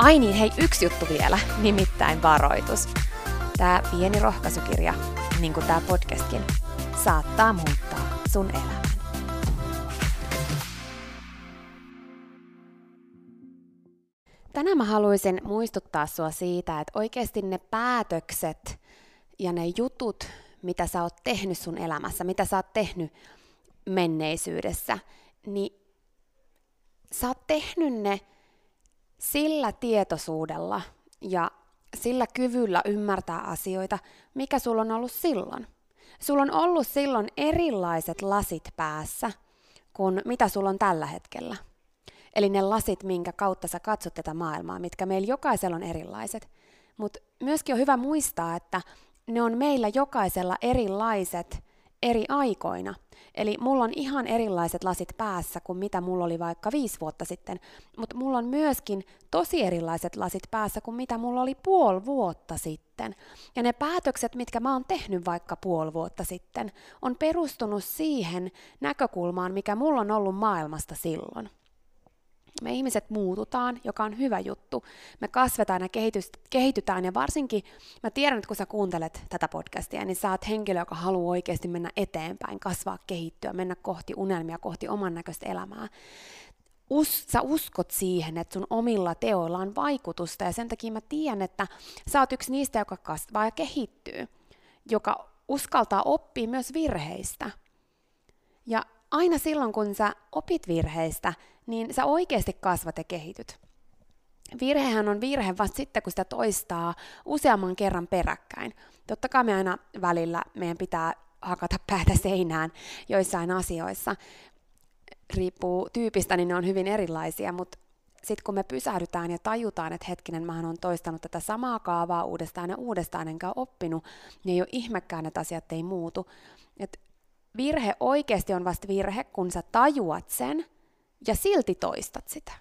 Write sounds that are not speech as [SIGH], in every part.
Ai niin, hei, yksi juttu vielä, nimittäin varoitus. Tämä pieni rohkaisukirja, niin kuin tämä podcastkin, saattaa muuttaa sun elämän. Tänään mä haluaisin muistuttaa sua siitä, että oikeasti ne päätökset ja ne jutut, mitä sä oot tehnyt sun elämässä, mitä sä oot tehnyt menneisyydessä, niin sä oot tehnyt ne sillä tietoisuudella ja sillä kyvyllä ymmärtää asioita, mikä sulla on ollut silloin. Sulla on ollut silloin erilaiset lasit päässä kuin mitä sulla on tällä hetkellä. Eli ne lasit, minkä kautta sä katsot tätä maailmaa, mitkä meillä jokaisella on erilaiset. Mutta myöskin on hyvä muistaa, että ne on meillä jokaisella erilaiset eri aikoina. Eli mulla on ihan erilaiset lasit päässä kuin mitä mulla oli vaikka viisi vuotta sitten, mutta mulla on myöskin tosi erilaiset lasit päässä kuin mitä mulla oli puoli vuotta sitten. Ja ne päätökset, mitkä mä oon tehnyt vaikka puoli vuotta sitten, on perustunut siihen näkökulmaan, mikä mulla on ollut maailmasta silloin. Me ihmiset muututaan, joka on hyvä juttu. Me kasvetaan ja kehitytään ja varsinkin mä tiedän, että kun sä kuuntelet tätä podcastia, niin sä oot henkilö, joka haluaa oikeasti mennä eteenpäin, kasvaa, kehittyä, mennä kohti unelmia, kohti oman näköistä elämää. Us, sä uskot siihen, että sun omilla teoilla on vaikutusta ja sen takia mä tiedän, että sä oot yksi niistä, joka kasvaa ja kehittyy, joka uskaltaa oppia myös virheistä. Ja aina silloin, kun sä opit virheistä, niin sä oikeasti kasvat ja kehityt. Virhehän on virhe vasta sitten, kun sitä toistaa useamman kerran peräkkäin. Totta kai me aina välillä meidän pitää hakata päätä seinään joissain asioissa. Riippuu tyypistä, niin ne on hyvin erilaisia, mutta sitten kun me pysähdytään ja tajutaan, että hetkinen, mä on toistanut tätä samaa kaavaa uudestaan ja uudestaan, enkä ole oppinut, niin ei ole ihmekään, että asiat ei muutu. Et virhe oikeasti on vasta virhe, kun sä tajuat sen ja silti toistat sitä.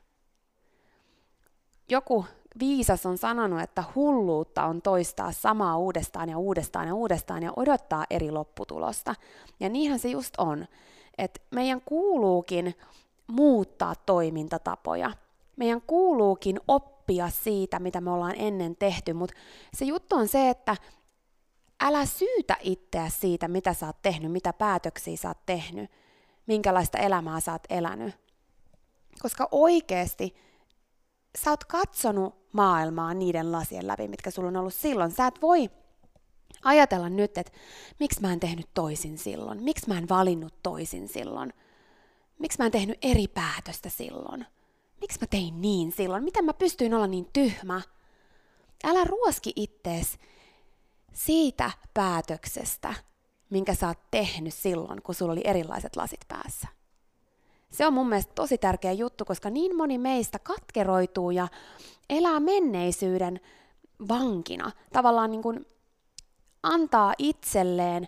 Joku viisas on sanonut, että hulluutta on toistaa samaa uudestaan ja uudestaan ja uudestaan ja odottaa eri lopputulosta. Ja niinhän se just on, että meidän kuuluukin muuttaa toimintatapoja. Meidän kuuluukin oppia siitä, mitä me ollaan ennen tehty, mutta se juttu on se, että älä syytä itseä siitä, mitä sä oot tehnyt, mitä päätöksiä sä oot tehnyt, minkälaista elämää sä oot elänyt. Koska oikeasti sä oot katsonut maailmaa niiden lasien läpi, mitkä sulla on ollut silloin. Sä et voi Ajatella nyt, että miksi mä en tehnyt toisin silloin, miksi mä en valinnut toisin silloin, miksi mä en tehnyt eri päätöstä silloin, miksi mä tein niin silloin, miten mä pystyin olla niin tyhmä. Älä ruoski ittees siitä päätöksestä, minkä sä oot tehnyt silloin, kun sulla oli erilaiset lasit päässä. Se on mun mielestä tosi tärkeä juttu, koska niin moni meistä katkeroituu ja elää menneisyyden vankina. Tavallaan niin kuin antaa itselleen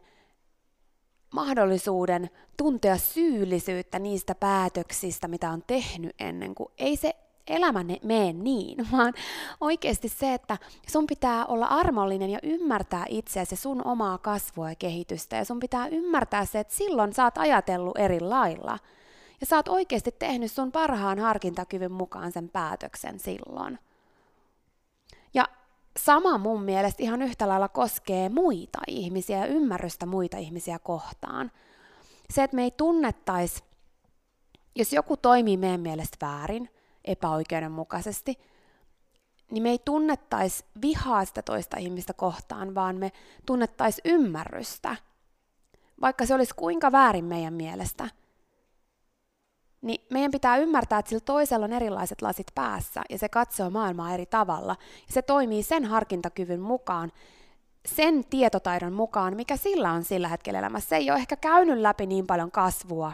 mahdollisuuden tuntea syyllisyyttä niistä päätöksistä, mitä on tehnyt ennen kuin ei se elämä mene niin, [LAUGHS] vaan oikeasti se, että sun pitää olla armollinen ja ymmärtää itseäsi sun omaa kasvua ja kehitystä, ja sun pitää ymmärtää se, että silloin sä oot ajatellut eri lailla, ja sä oot oikeasti tehnyt sun parhaan harkintakyvyn mukaan sen päätöksen silloin. Ja sama mun mielestä ihan yhtä lailla koskee muita ihmisiä ja ymmärrystä muita ihmisiä kohtaan. Se, että me ei tunnettaisi, jos joku toimii meidän mielestä väärin, epäoikeudenmukaisesti, niin me ei tunnettaisi vihaa sitä toista ihmistä kohtaan, vaan me tunnettaisi ymmärrystä. Vaikka se olisi kuinka väärin meidän mielestä, niin meidän pitää ymmärtää, että sillä toisella on erilaiset lasit päässä ja se katsoo maailmaa eri tavalla. Ja se toimii sen harkintakyvyn mukaan, sen tietotaidon mukaan, mikä sillä on sillä hetkellä elämässä. Se ei ole ehkä käynyt läpi niin paljon kasvua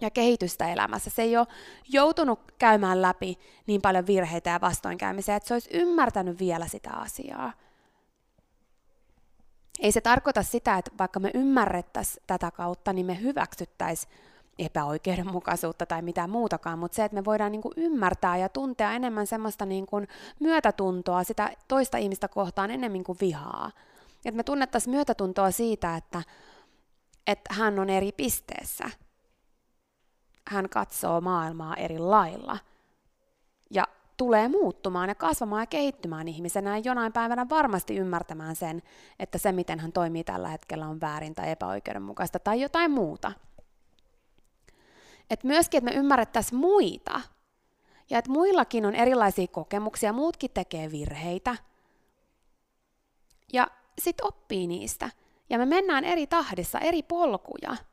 ja kehitystä elämässä. Se ei ole joutunut käymään läpi niin paljon virheitä ja vastoinkäymisiä, että se olisi ymmärtänyt vielä sitä asiaa. Ei se tarkoita sitä, että vaikka me ymmärrettäisiin tätä kautta, niin me hyväksyttäisiin epäoikeudenmukaisuutta tai mitään muutakaan, mutta se, että me voidaan niin kuin ymmärtää ja tuntea enemmän semmoista niin kuin myötätuntoa sitä toista ihmistä kohtaan enemmän kuin vihaa. Että me tunnettaisiin myötätuntoa siitä, että, että hän on eri pisteessä – hän katsoo maailmaa eri lailla ja tulee muuttumaan ja kasvamaan ja kehittymään ihmisenä ja jonain päivänä varmasti ymmärtämään sen, että se miten hän toimii tällä hetkellä on väärin tai epäoikeudenmukaista tai jotain muuta. Et myöskin, että me ymmärrettäisiin muita ja että muillakin on erilaisia kokemuksia, muutkin tekee virheitä ja sitten oppii niistä. Ja me mennään eri tahdissa, eri polkuja –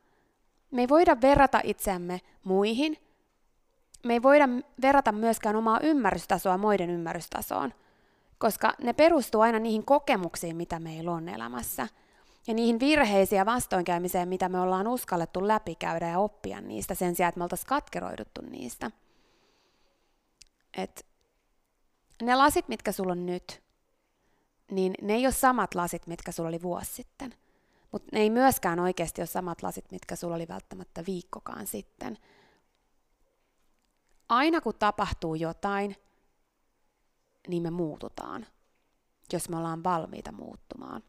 me ei voida verrata itseämme muihin. Me ei voida verrata myöskään omaa ymmärrystasoa muiden ymmärrystasoon, koska ne perustuu aina niihin kokemuksiin, mitä meillä on elämässä. Ja niihin virheisiin ja vastoinkäymiseen, mitä me ollaan uskallettu läpikäydä ja oppia niistä sen sijaan, että me oltaisiin katkeroiduttu niistä. Et ne lasit, mitkä sulla on nyt, niin ne ei ole samat lasit, mitkä sulla oli vuosi sitten. Mutta ne ei myöskään oikeasti ole samat lasit, mitkä sulla oli välttämättä viikkokaan sitten. Aina kun tapahtuu jotain, niin me muututaan, jos me ollaan valmiita muuttumaan.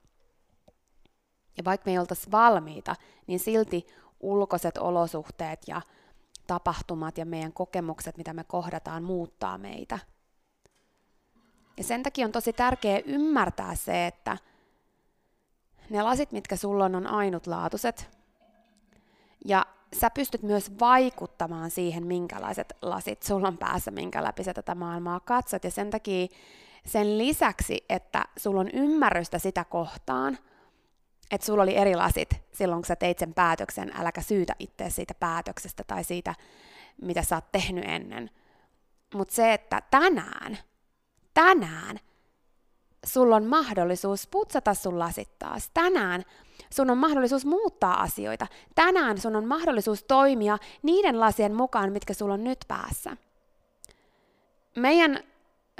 Ja vaikka me ei oltaisi valmiita, niin silti ulkoiset olosuhteet ja tapahtumat ja meidän kokemukset, mitä me kohdataan, muuttaa meitä. Ja sen takia on tosi tärkeää ymmärtää se, että – ne lasit, mitkä sulla on, on ainutlaatuiset. Ja sä pystyt myös vaikuttamaan siihen, minkälaiset lasit sulla on päässä, minkä läpi sä tätä maailmaa katsot. Ja sen takia sen lisäksi, että sulla on ymmärrystä sitä kohtaan, että sulla oli eri lasit silloin, kun sä teit sen päätöksen, äläkä syytä itse siitä päätöksestä tai siitä, mitä sä oot tehnyt ennen. Mutta se, että tänään, tänään sulla on mahdollisuus putsata sun lasit taas. Tänään sun on mahdollisuus muuttaa asioita. Tänään sun on mahdollisuus toimia niiden lasien mukaan, mitkä sulla on nyt päässä. Meidän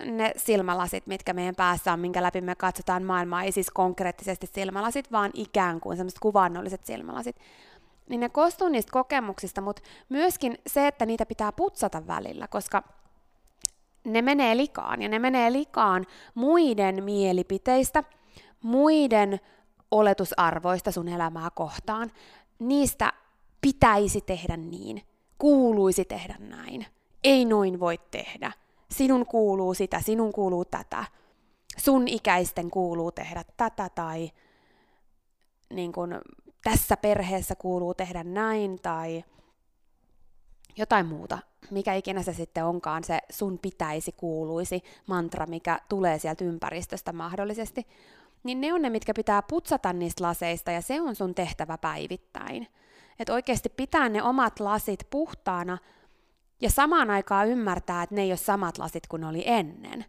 ne silmälasit, mitkä meidän päässä on, minkä läpi me katsotaan maailmaa, ei siis konkreettisesti silmälasit, vaan ikään kuin semmoiset kuvannolliset silmälasit, niin ne koostuu niistä kokemuksista, mutta myöskin se, että niitä pitää putsata välillä, koska ne menee likaan ja ne menee likaan muiden mielipiteistä, muiden oletusarvoista sun elämää kohtaan. Niistä pitäisi tehdä niin, kuuluisi tehdä näin, ei noin voi tehdä. Sinun kuuluu sitä, sinun kuuluu tätä. Sun ikäisten kuuluu tehdä tätä tai niin kun, tässä perheessä kuuluu tehdä näin tai jotain muuta, mikä ikinä se sitten onkaan, se sun pitäisi kuuluisi mantra, mikä tulee sieltä ympäristöstä mahdollisesti, niin ne on ne, mitkä pitää putsata niistä laseista, ja se on sun tehtävä päivittäin. Että oikeasti pitää ne omat lasit puhtaana, ja samaan aikaan ymmärtää, että ne ei ole samat lasit kuin oli ennen.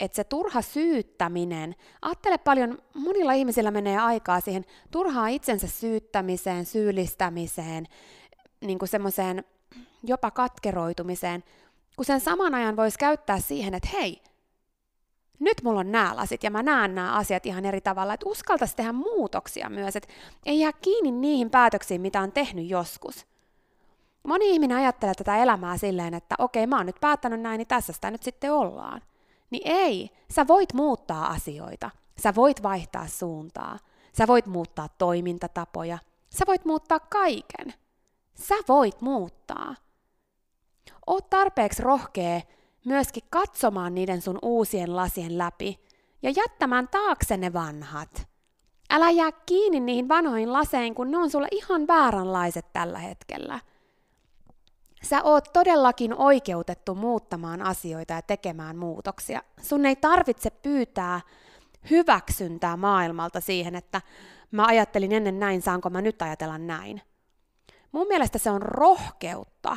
Että se turha syyttäminen, ajattele paljon, monilla ihmisillä menee aikaa siihen turhaa itsensä syyttämiseen, syyllistämiseen, niin kuin semmoiseen jopa katkeroitumiseen, kun sen saman ajan voisi käyttää siihen, että hei, nyt mulla on nämä lasit ja mä näen nämä asiat ihan eri tavalla, että uskaltaisi tehdä muutoksia myös, että ei jää kiinni niihin päätöksiin, mitä on tehnyt joskus. Moni ihminen ajattelee tätä elämää silleen, että okei, mä oon nyt päättänyt näin, niin tässä sitä nyt sitten ollaan. Niin ei, sä voit muuttaa asioita, sä voit vaihtaa suuntaa, sä voit muuttaa toimintatapoja, sä voit muuttaa kaiken. Sä voit muuttaa. Oot tarpeeksi rohkea myöskin katsomaan niiden sun uusien lasien läpi ja jättämään taakse ne vanhat. Älä jää kiinni niihin vanhoihin laseihin, kun ne on sulle ihan vääränlaiset tällä hetkellä. Sä oot todellakin oikeutettu muuttamaan asioita ja tekemään muutoksia. Sun ei tarvitse pyytää hyväksyntää maailmalta siihen, että mä ajattelin ennen näin, saanko mä nyt ajatella näin. Mun mielestä se on rohkeutta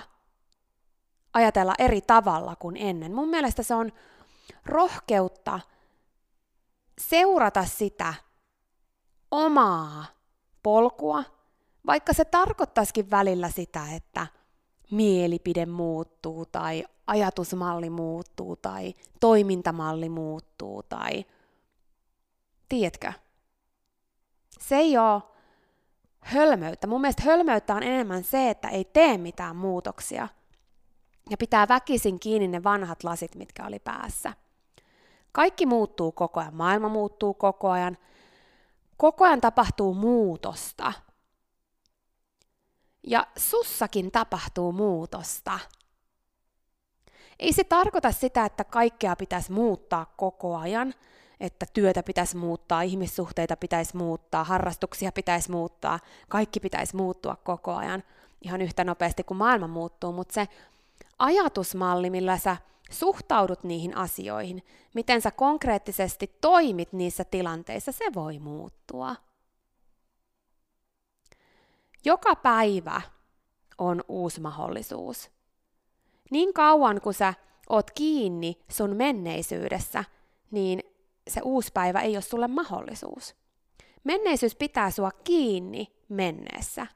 ajatella eri tavalla kuin ennen. Mun mielestä se on rohkeutta seurata sitä omaa polkua, vaikka se tarkoittaisikin välillä sitä, että mielipide muuttuu tai ajatusmalli muuttuu tai toimintamalli muuttuu tai tiedätkö? Se ei ole hölmöyttä. Mun mielestä hölmöyttä on enemmän se, että ei tee mitään muutoksia – ja pitää väkisin kiinni ne vanhat lasit, mitkä oli päässä. Kaikki muuttuu koko ajan, maailma muuttuu koko ajan, koko ajan tapahtuu muutosta. Ja sussakin tapahtuu muutosta. Ei se tarkoita sitä, että kaikkea pitäisi muuttaa koko ajan, että työtä pitäisi muuttaa, ihmissuhteita pitäisi muuttaa, harrastuksia pitäisi muuttaa, kaikki pitäisi muuttua koko ajan ihan yhtä nopeasti kuin maailma muuttuu, mutta se ajatusmalli, millä sä suhtaudut niihin asioihin, miten sä konkreettisesti toimit niissä tilanteissa, se voi muuttua. Joka päivä on uusi mahdollisuus. Niin kauan kuin sä oot kiinni sun menneisyydessä, niin se uusi päivä ei ole sulle mahdollisuus. Menneisyys pitää sua kiinni menneessä.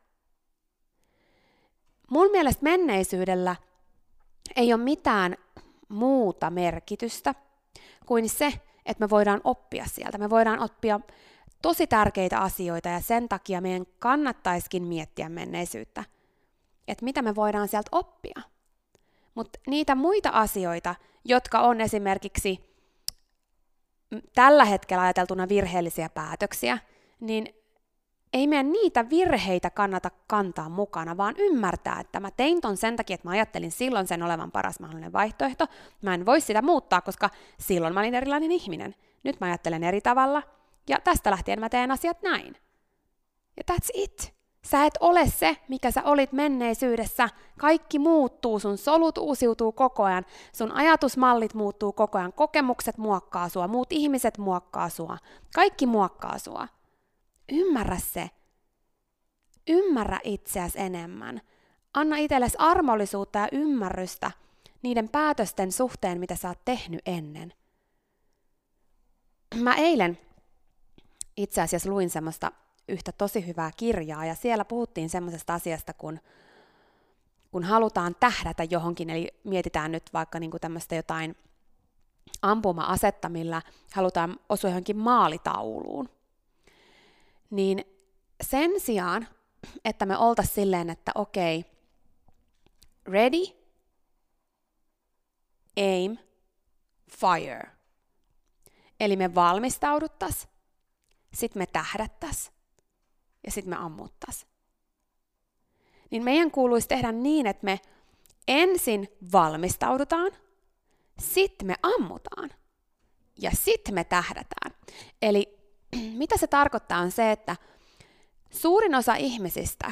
Mun mielestä menneisyydellä ei ole mitään muuta merkitystä kuin se, että me voidaan oppia sieltä. Me voidaan oppia tosi tärkeitä asioita ja sen takia meidän kannattaisikin miettiä menneisyyttä, että mitä me voidaan sieltä oppia. Mutta niitä muita asioita, jotka on esimerkiksi tällä hetkellä ajateltuna virheellisiä päätöksiä, niin ei meidän niitä virheitä kannata kantaa mukana, vaan ymmärtää, että mä tein ton sen takia, että mä ajattelin silloin sen olevan paras mahdollinen vaihtoehto. Mä en voi sitä muuttaa, koska silloin mä olin erilainen ihminen. Nyt mä ajattelen eri tavalla, ja tästä lähtien mä teen asiat näin. Ja that's it. Sä et ole se, mikä sä olit menneisyydessä. Kaikki muuttuu, sun solut uusiutuu koko ajan, sun ajatusmallit muuttuu koko ajan, kokemukset muokkaa sua, muut ihmiset muokkaa sua, kaikki muokkaa sua. Ymmärrä se. Ymmärrä itseäsi enemmän. Anna itsellesi armollisuutta ja ymmärrystä niiden päätösten suhteen, mitä sä oot tehnyt ennen. Mä eilen itse asiassa luin semmoista yhtä tosi hyvää kirjaa, ja siellä puhuttiin semmoisesta asiasta, kun, kun halutaan tähdätä johonkin, eli mietitään nyt vaikka niin tämmöistä jotain ampuma-asetta, millä halutaan osua johonkin maalitauluun niin sen sijaan, että me oltaisiin silleen, että okei, okay, ready, aim, fire. Eli me valmistauduttas, sitten me tähdättäs ja sitten me ammuttas. Niin meidän kuuluisi tehdä niin, että me ensin valmistaudutaan, sitten me ammutaan ja sitten me tähdätään. Eli [CLEARS THROAT] mitä se tarkoittaa on se, että suurin osa ihmisistä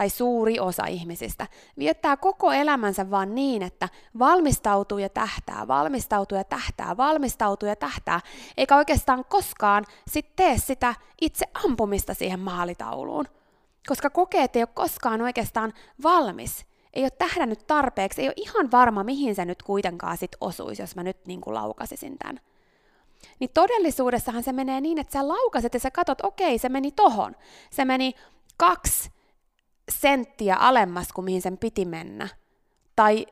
tai suuri osa ihmisistä, viettää koko elämänsä vaan niin, että valmistautuu ja tähtää, valmistautuu ja tähtää, valmistautuu ja tähtää, eikä oikeastaan koskaan sit tee sitä itse ampumista siihen maalitauluun. Koska kokee, että ei ole koskaan oikeastaan valmis, ei ole tähdännyt tarpeeksi, ei ole ihan varma, mihin se nyt kuitenkaan sit osuisi, jos mä nyt niin kuin laukasisin tämän. Niin todellisuudessahan se menee niin, että sä laukaset ja sä katot, okei, se meni tohon. Se meni kaksi senttiä alemmas kuin mihin sen piti mennä. Tai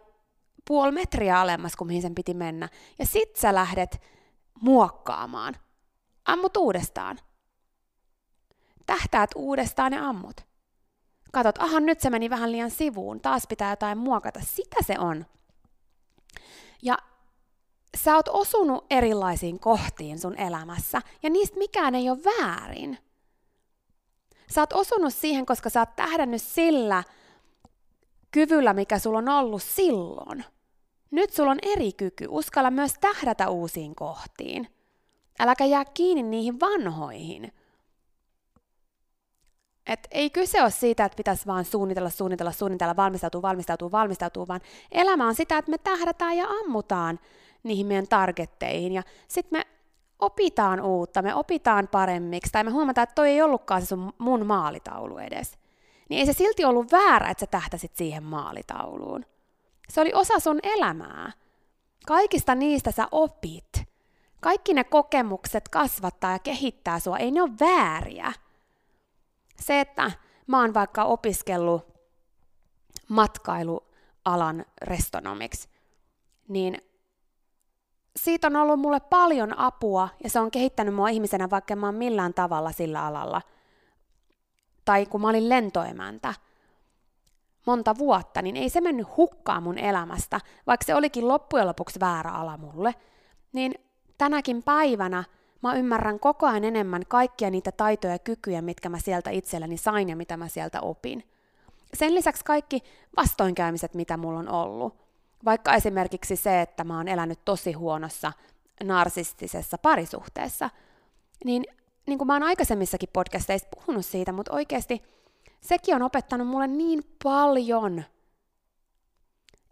puoli metriä alemmas kuin mihin sen piti mennä. Ja sit sä lähdet muokkaamaan. Ammut uudestaan. Tähtäät uudestaan ja ammut. Katot, aha, nyt se meni vähän liian sivuun, taas pitää jotain muokata. Sitä se on. Ja sä oot osunut erilaisiin kohtiin sun elämässä, ja niistä mikään ei ole väärin. Sä oot osunut siihen, koska sä oot tähdännyt sillä kyvyllä, mikä sulla on ollut silloin. Nyt sulla on eri kyky. Uskalla myös tähdätä uusiin kohtiin. Äläkä jää kiinni niihin vanhoihin. Et ei kyse ole siitä, että pitäisi vaan suunnitella, suunnitella, suunnitella, valmistautua, valmistautua, valmistautua, vaan elämä on sitä, että me tähdätään ja ammutaan niihin meidän targetteihin. Ja sitten me opitaan uutta, me opitaan paremmiksi, tai me huomataan, että toi ei ollutkaan se sun, mun maalitaulu edes. Niin ei se silti ollut väärä, että sä tähtäsit siihen maalitauluun. Se oli osa sun elämää. Kaikista niistä sä opit. Kaikki ne kokemukset kasvattaa ja kehittää sua, ei ne ole vääriä. Se, että mä oon vaikka opiskellut matkailualan restonomiksi, niin siitä on ollut mulle paljon apua ja se on kehittänyt mua ihmisenä, vaikka mä oon millään tavalla sillä alalla. Tai kun mä olin lentoemäntä monta vuotta, niin ei se mennyt hukkaan mun elämästä, vaikka se olikin loppujen lopuksi väärä ala mulle. Niin tänäkin päivänä mä ymmärrän koko ajan enemmän kaikkia niitä taitoja ja kykyjä, mitkä mä sieltä itselleni sain ja mitä mä sieltä opin. Sen lisäksi kaikki vastoinkäymiset, mitä mulla on ollut vaikka esimerkiksi se, että mä oon elänyt tosi huonossa narsistisessa parisuhteessa, niin, niin kuin mä oon aikaisemmissakin podcasteissa puhunut siitä, mutta oikeasti sekin on opettanut mulle niin paljon.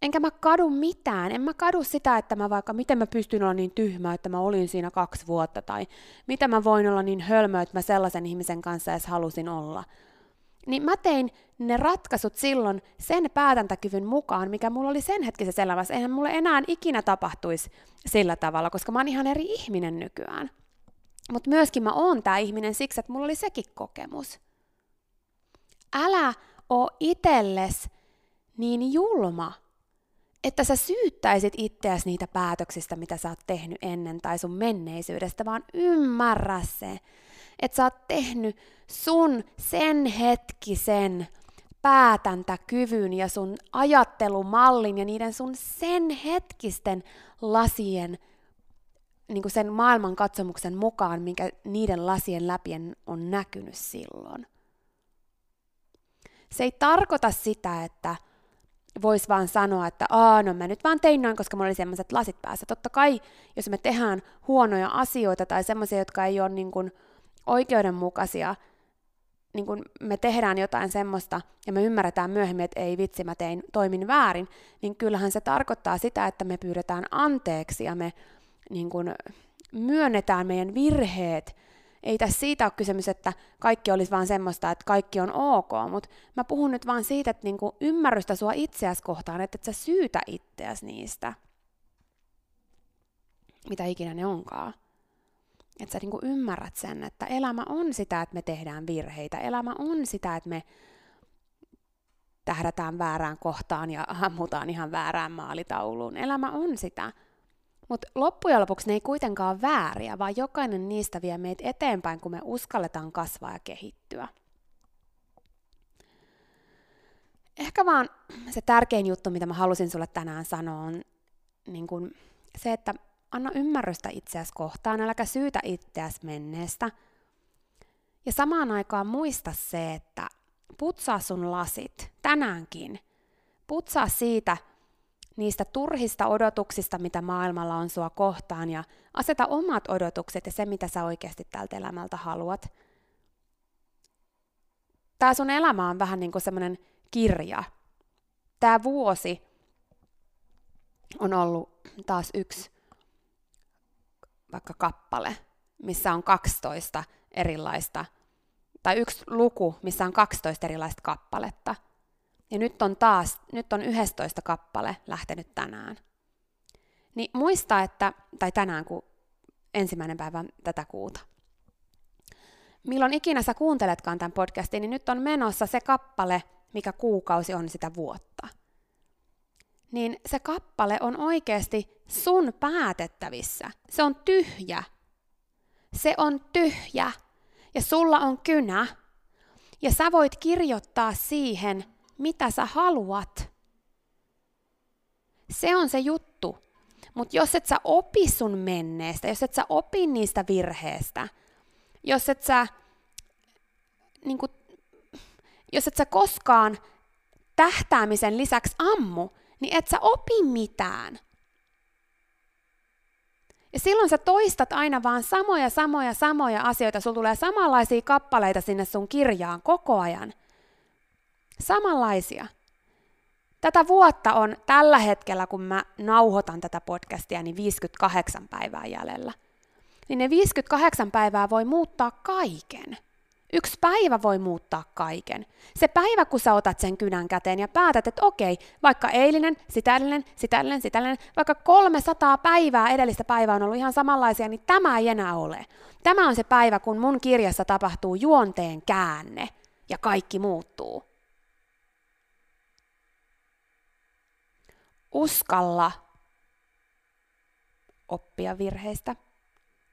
Enkä mä kadu mitään. En mä kadu sitä, että mä vaikka, miten mä pystyn olla niin tyhmä, että mä olin siinä kaksi vuotta, tai miten mä voin olla niin hölmö, että mä sellaisen ihmisen kanssa edes halusin olla – niin mä tein ne ratkaisut silloin sen päätäntäkyvyn mukaan, mikä mulla oli sen hetkisessä elämässä. Eihän mulle enää ikinä tapahtuisi sillä tavalla, koska mä oon ihan eri ihminen nykyään. Mutta myöskin mä oon tää ihminen siksi, että mulla oli sekin kokemus. Älä oo itelles niin julma, että sä syyttäisit itseäsi niitä päätöksistä, mitä sä oot tehnyt ennen tai sun menneisyydestä, vaan ymmärrä se, että sä oot tehnyt sun sen hetkisen päätäntäkyvyn ja sun ajattelumallin ja niiden sun sen hetkisten lasien, niin kuin sen maailman katsomuksen mukaan, minkä niiden lasien läpi on näkynyt silloin. Se ei tarkoita sitä, että vois vaan sanoa, että Aa, no mä nyt vaan tein noin, koska mulla oli sellaiset lasit päässä. Totta kai, jos me tehdään huonoja asioita tai semmoisia, jotka ei ole niin kuin oikeudenmukaisia, niin kun me tehdään jotain semmoista ja me ymmärretään myöhemmin, että ei vitsi, mä tein, toimin väärin, niin kyllähän se tarkoittaa sitä, että me pyydetään anteeksi ja me niin kun, myönnetään meidän virheet. Ei tässä siitä ole kysymys, että kaikki olisi vaan semmoista, että kaikki on ok, mutta mä puhun nyt vaan siitä, että niin ymmärrystä sua itseäsi kohtaan, että et sä syytä itseäsi niistä, mitä ikinä ne onkaan. Että sä niinku ymmärrät sen, että elämä on sitä, että me tehdään virheitä. Elämä on sitä, että me tähdätään väärään kohtaan ja ammutaan ihan väärään maalitauluun. Elämä on sitä. Mutta loppujen lopuksi ne ei kuitenkaan vääriä, vaan jokainen niistä vie meitä eteenpäin, kun me uskalletaan kasvaa ja kehittyä. Ehkä vaan se tärkein juttu, mitä mä halusin sulle tänään sanoa, on niin kun se, että anna ymmärrystä itseäsi kohtaan, äläkä syytä itseäsi menneestä. Ja samaan aikaan muista se, että putsaa sun lasit tänäänkin. Putsaa siitä niistä turhista odotuksista, mitä maailmalla on sua kohtaan, ja aseta omat odotukset ja se, mitä sä oikeasti tältä elämältä haluat. Tää sun elämä on vähän niin kuin semmoinen kirja. Tämä vuosi on ollut taas yksi vaikka kappale, missä on 12 erilaista, tai yksi luku, missä on 12 erilaista kappaletta. Ja nyt on taas, nyt on 11 kappale lähtenyt tänään. Niin muista, että, tai tänään kun ensimmäinen päivä tätä kuuta. Milloin ikinä sä kuunteletkaan tämän podcastin, niin nyt on menossa se kappale, mikä kuukausi on sitä vuotta. Niin se kappale on oikeasti sun päätettävissä. Se on tyhjä. Se on tyhjä. Ja sulla on kynä. Ja sä voit kirjoittaa siihen, mitä sä haluat. Se on se juttu. Mutta jos et sä opi sun menneestä, jos et sä opi niistä virheistä, jos et sä, niin kun, jos et sä koskaan tähtäämisen lisäksi ammu, niin et sä opi mitään. Ja silloin sä toistat aina vaan samoja, samoja, samoja asioita. Sulla tulee samanlaisia kappaleita sinne sun kirjaan koko ajan. Samanlaisia. Tätä vuotta on tällä hetkellä, kun mä nauhoitan tätä podcastia, niin 58 päivää jäljellä. Niin ne 58 päivää voi muuttaa kaiken. Yksi päivä voi muuttaa kaiken. Se päivä, kun sä otat sen kynän käteen ja päätät, että okei, vaikka eilinen, sitä edellinen, sitä edellinen, sitä edellinen, vaikka 300 päivää edellistä päivää on ollut ihan samanlaisia, niin tämä ei enää ole. Tämä on se päivä, kun mun kirjassa tapahtuu juonteen käänne ja kaikki muuttuu. Uskalla oppia virheistä.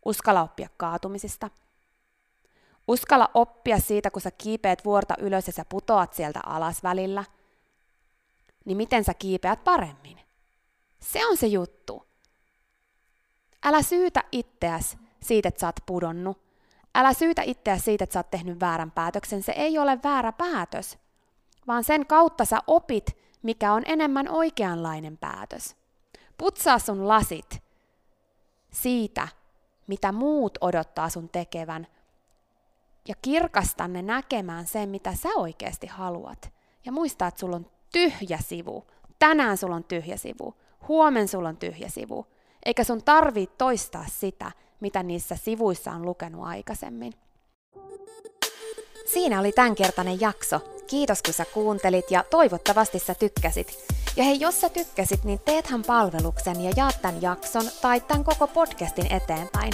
Uskalla oppia kaatumisista. Uskalla oppia siitä, kun sä kiipeät vuorta ylös ja sä putoat sieltä alas välillä. Niin miten sä kiipeät paremmin? Se on se juttu. Älä syytä itseäsi siitä, että sä oot pudonnut. Älä syytä itseäsi siitä, että sä oot tehnyt väärän päätöksen. Se ei ole väärä päätös, vaan sen kautta sä opit mikä on enemmän oikeanlainen päätös. Putsaa sun lasit siitä, mitä muut odottaa sun tekevän, ja kirkasta ne näkemään sen, mitä sä oikeasti haluat. Ja muista, että sulla on tyhjä sivu. Tänään sulla on tyhjä sivu. Huomen sulla on tyhjä sivu. Eikä sun tarvii toistaa sitä, mitä niissä sivuissa on lukenut aikaisemmin. Siinä oli tämänkertainen jakso. Kiitos kun sä kuuntelit ja toivottavasti sä tykkäsit. Ja hei, jos sä tykkäsit, niin teethän palveluksen ja jaat tämän jakson tai tämän koko podcastin eteenpäin.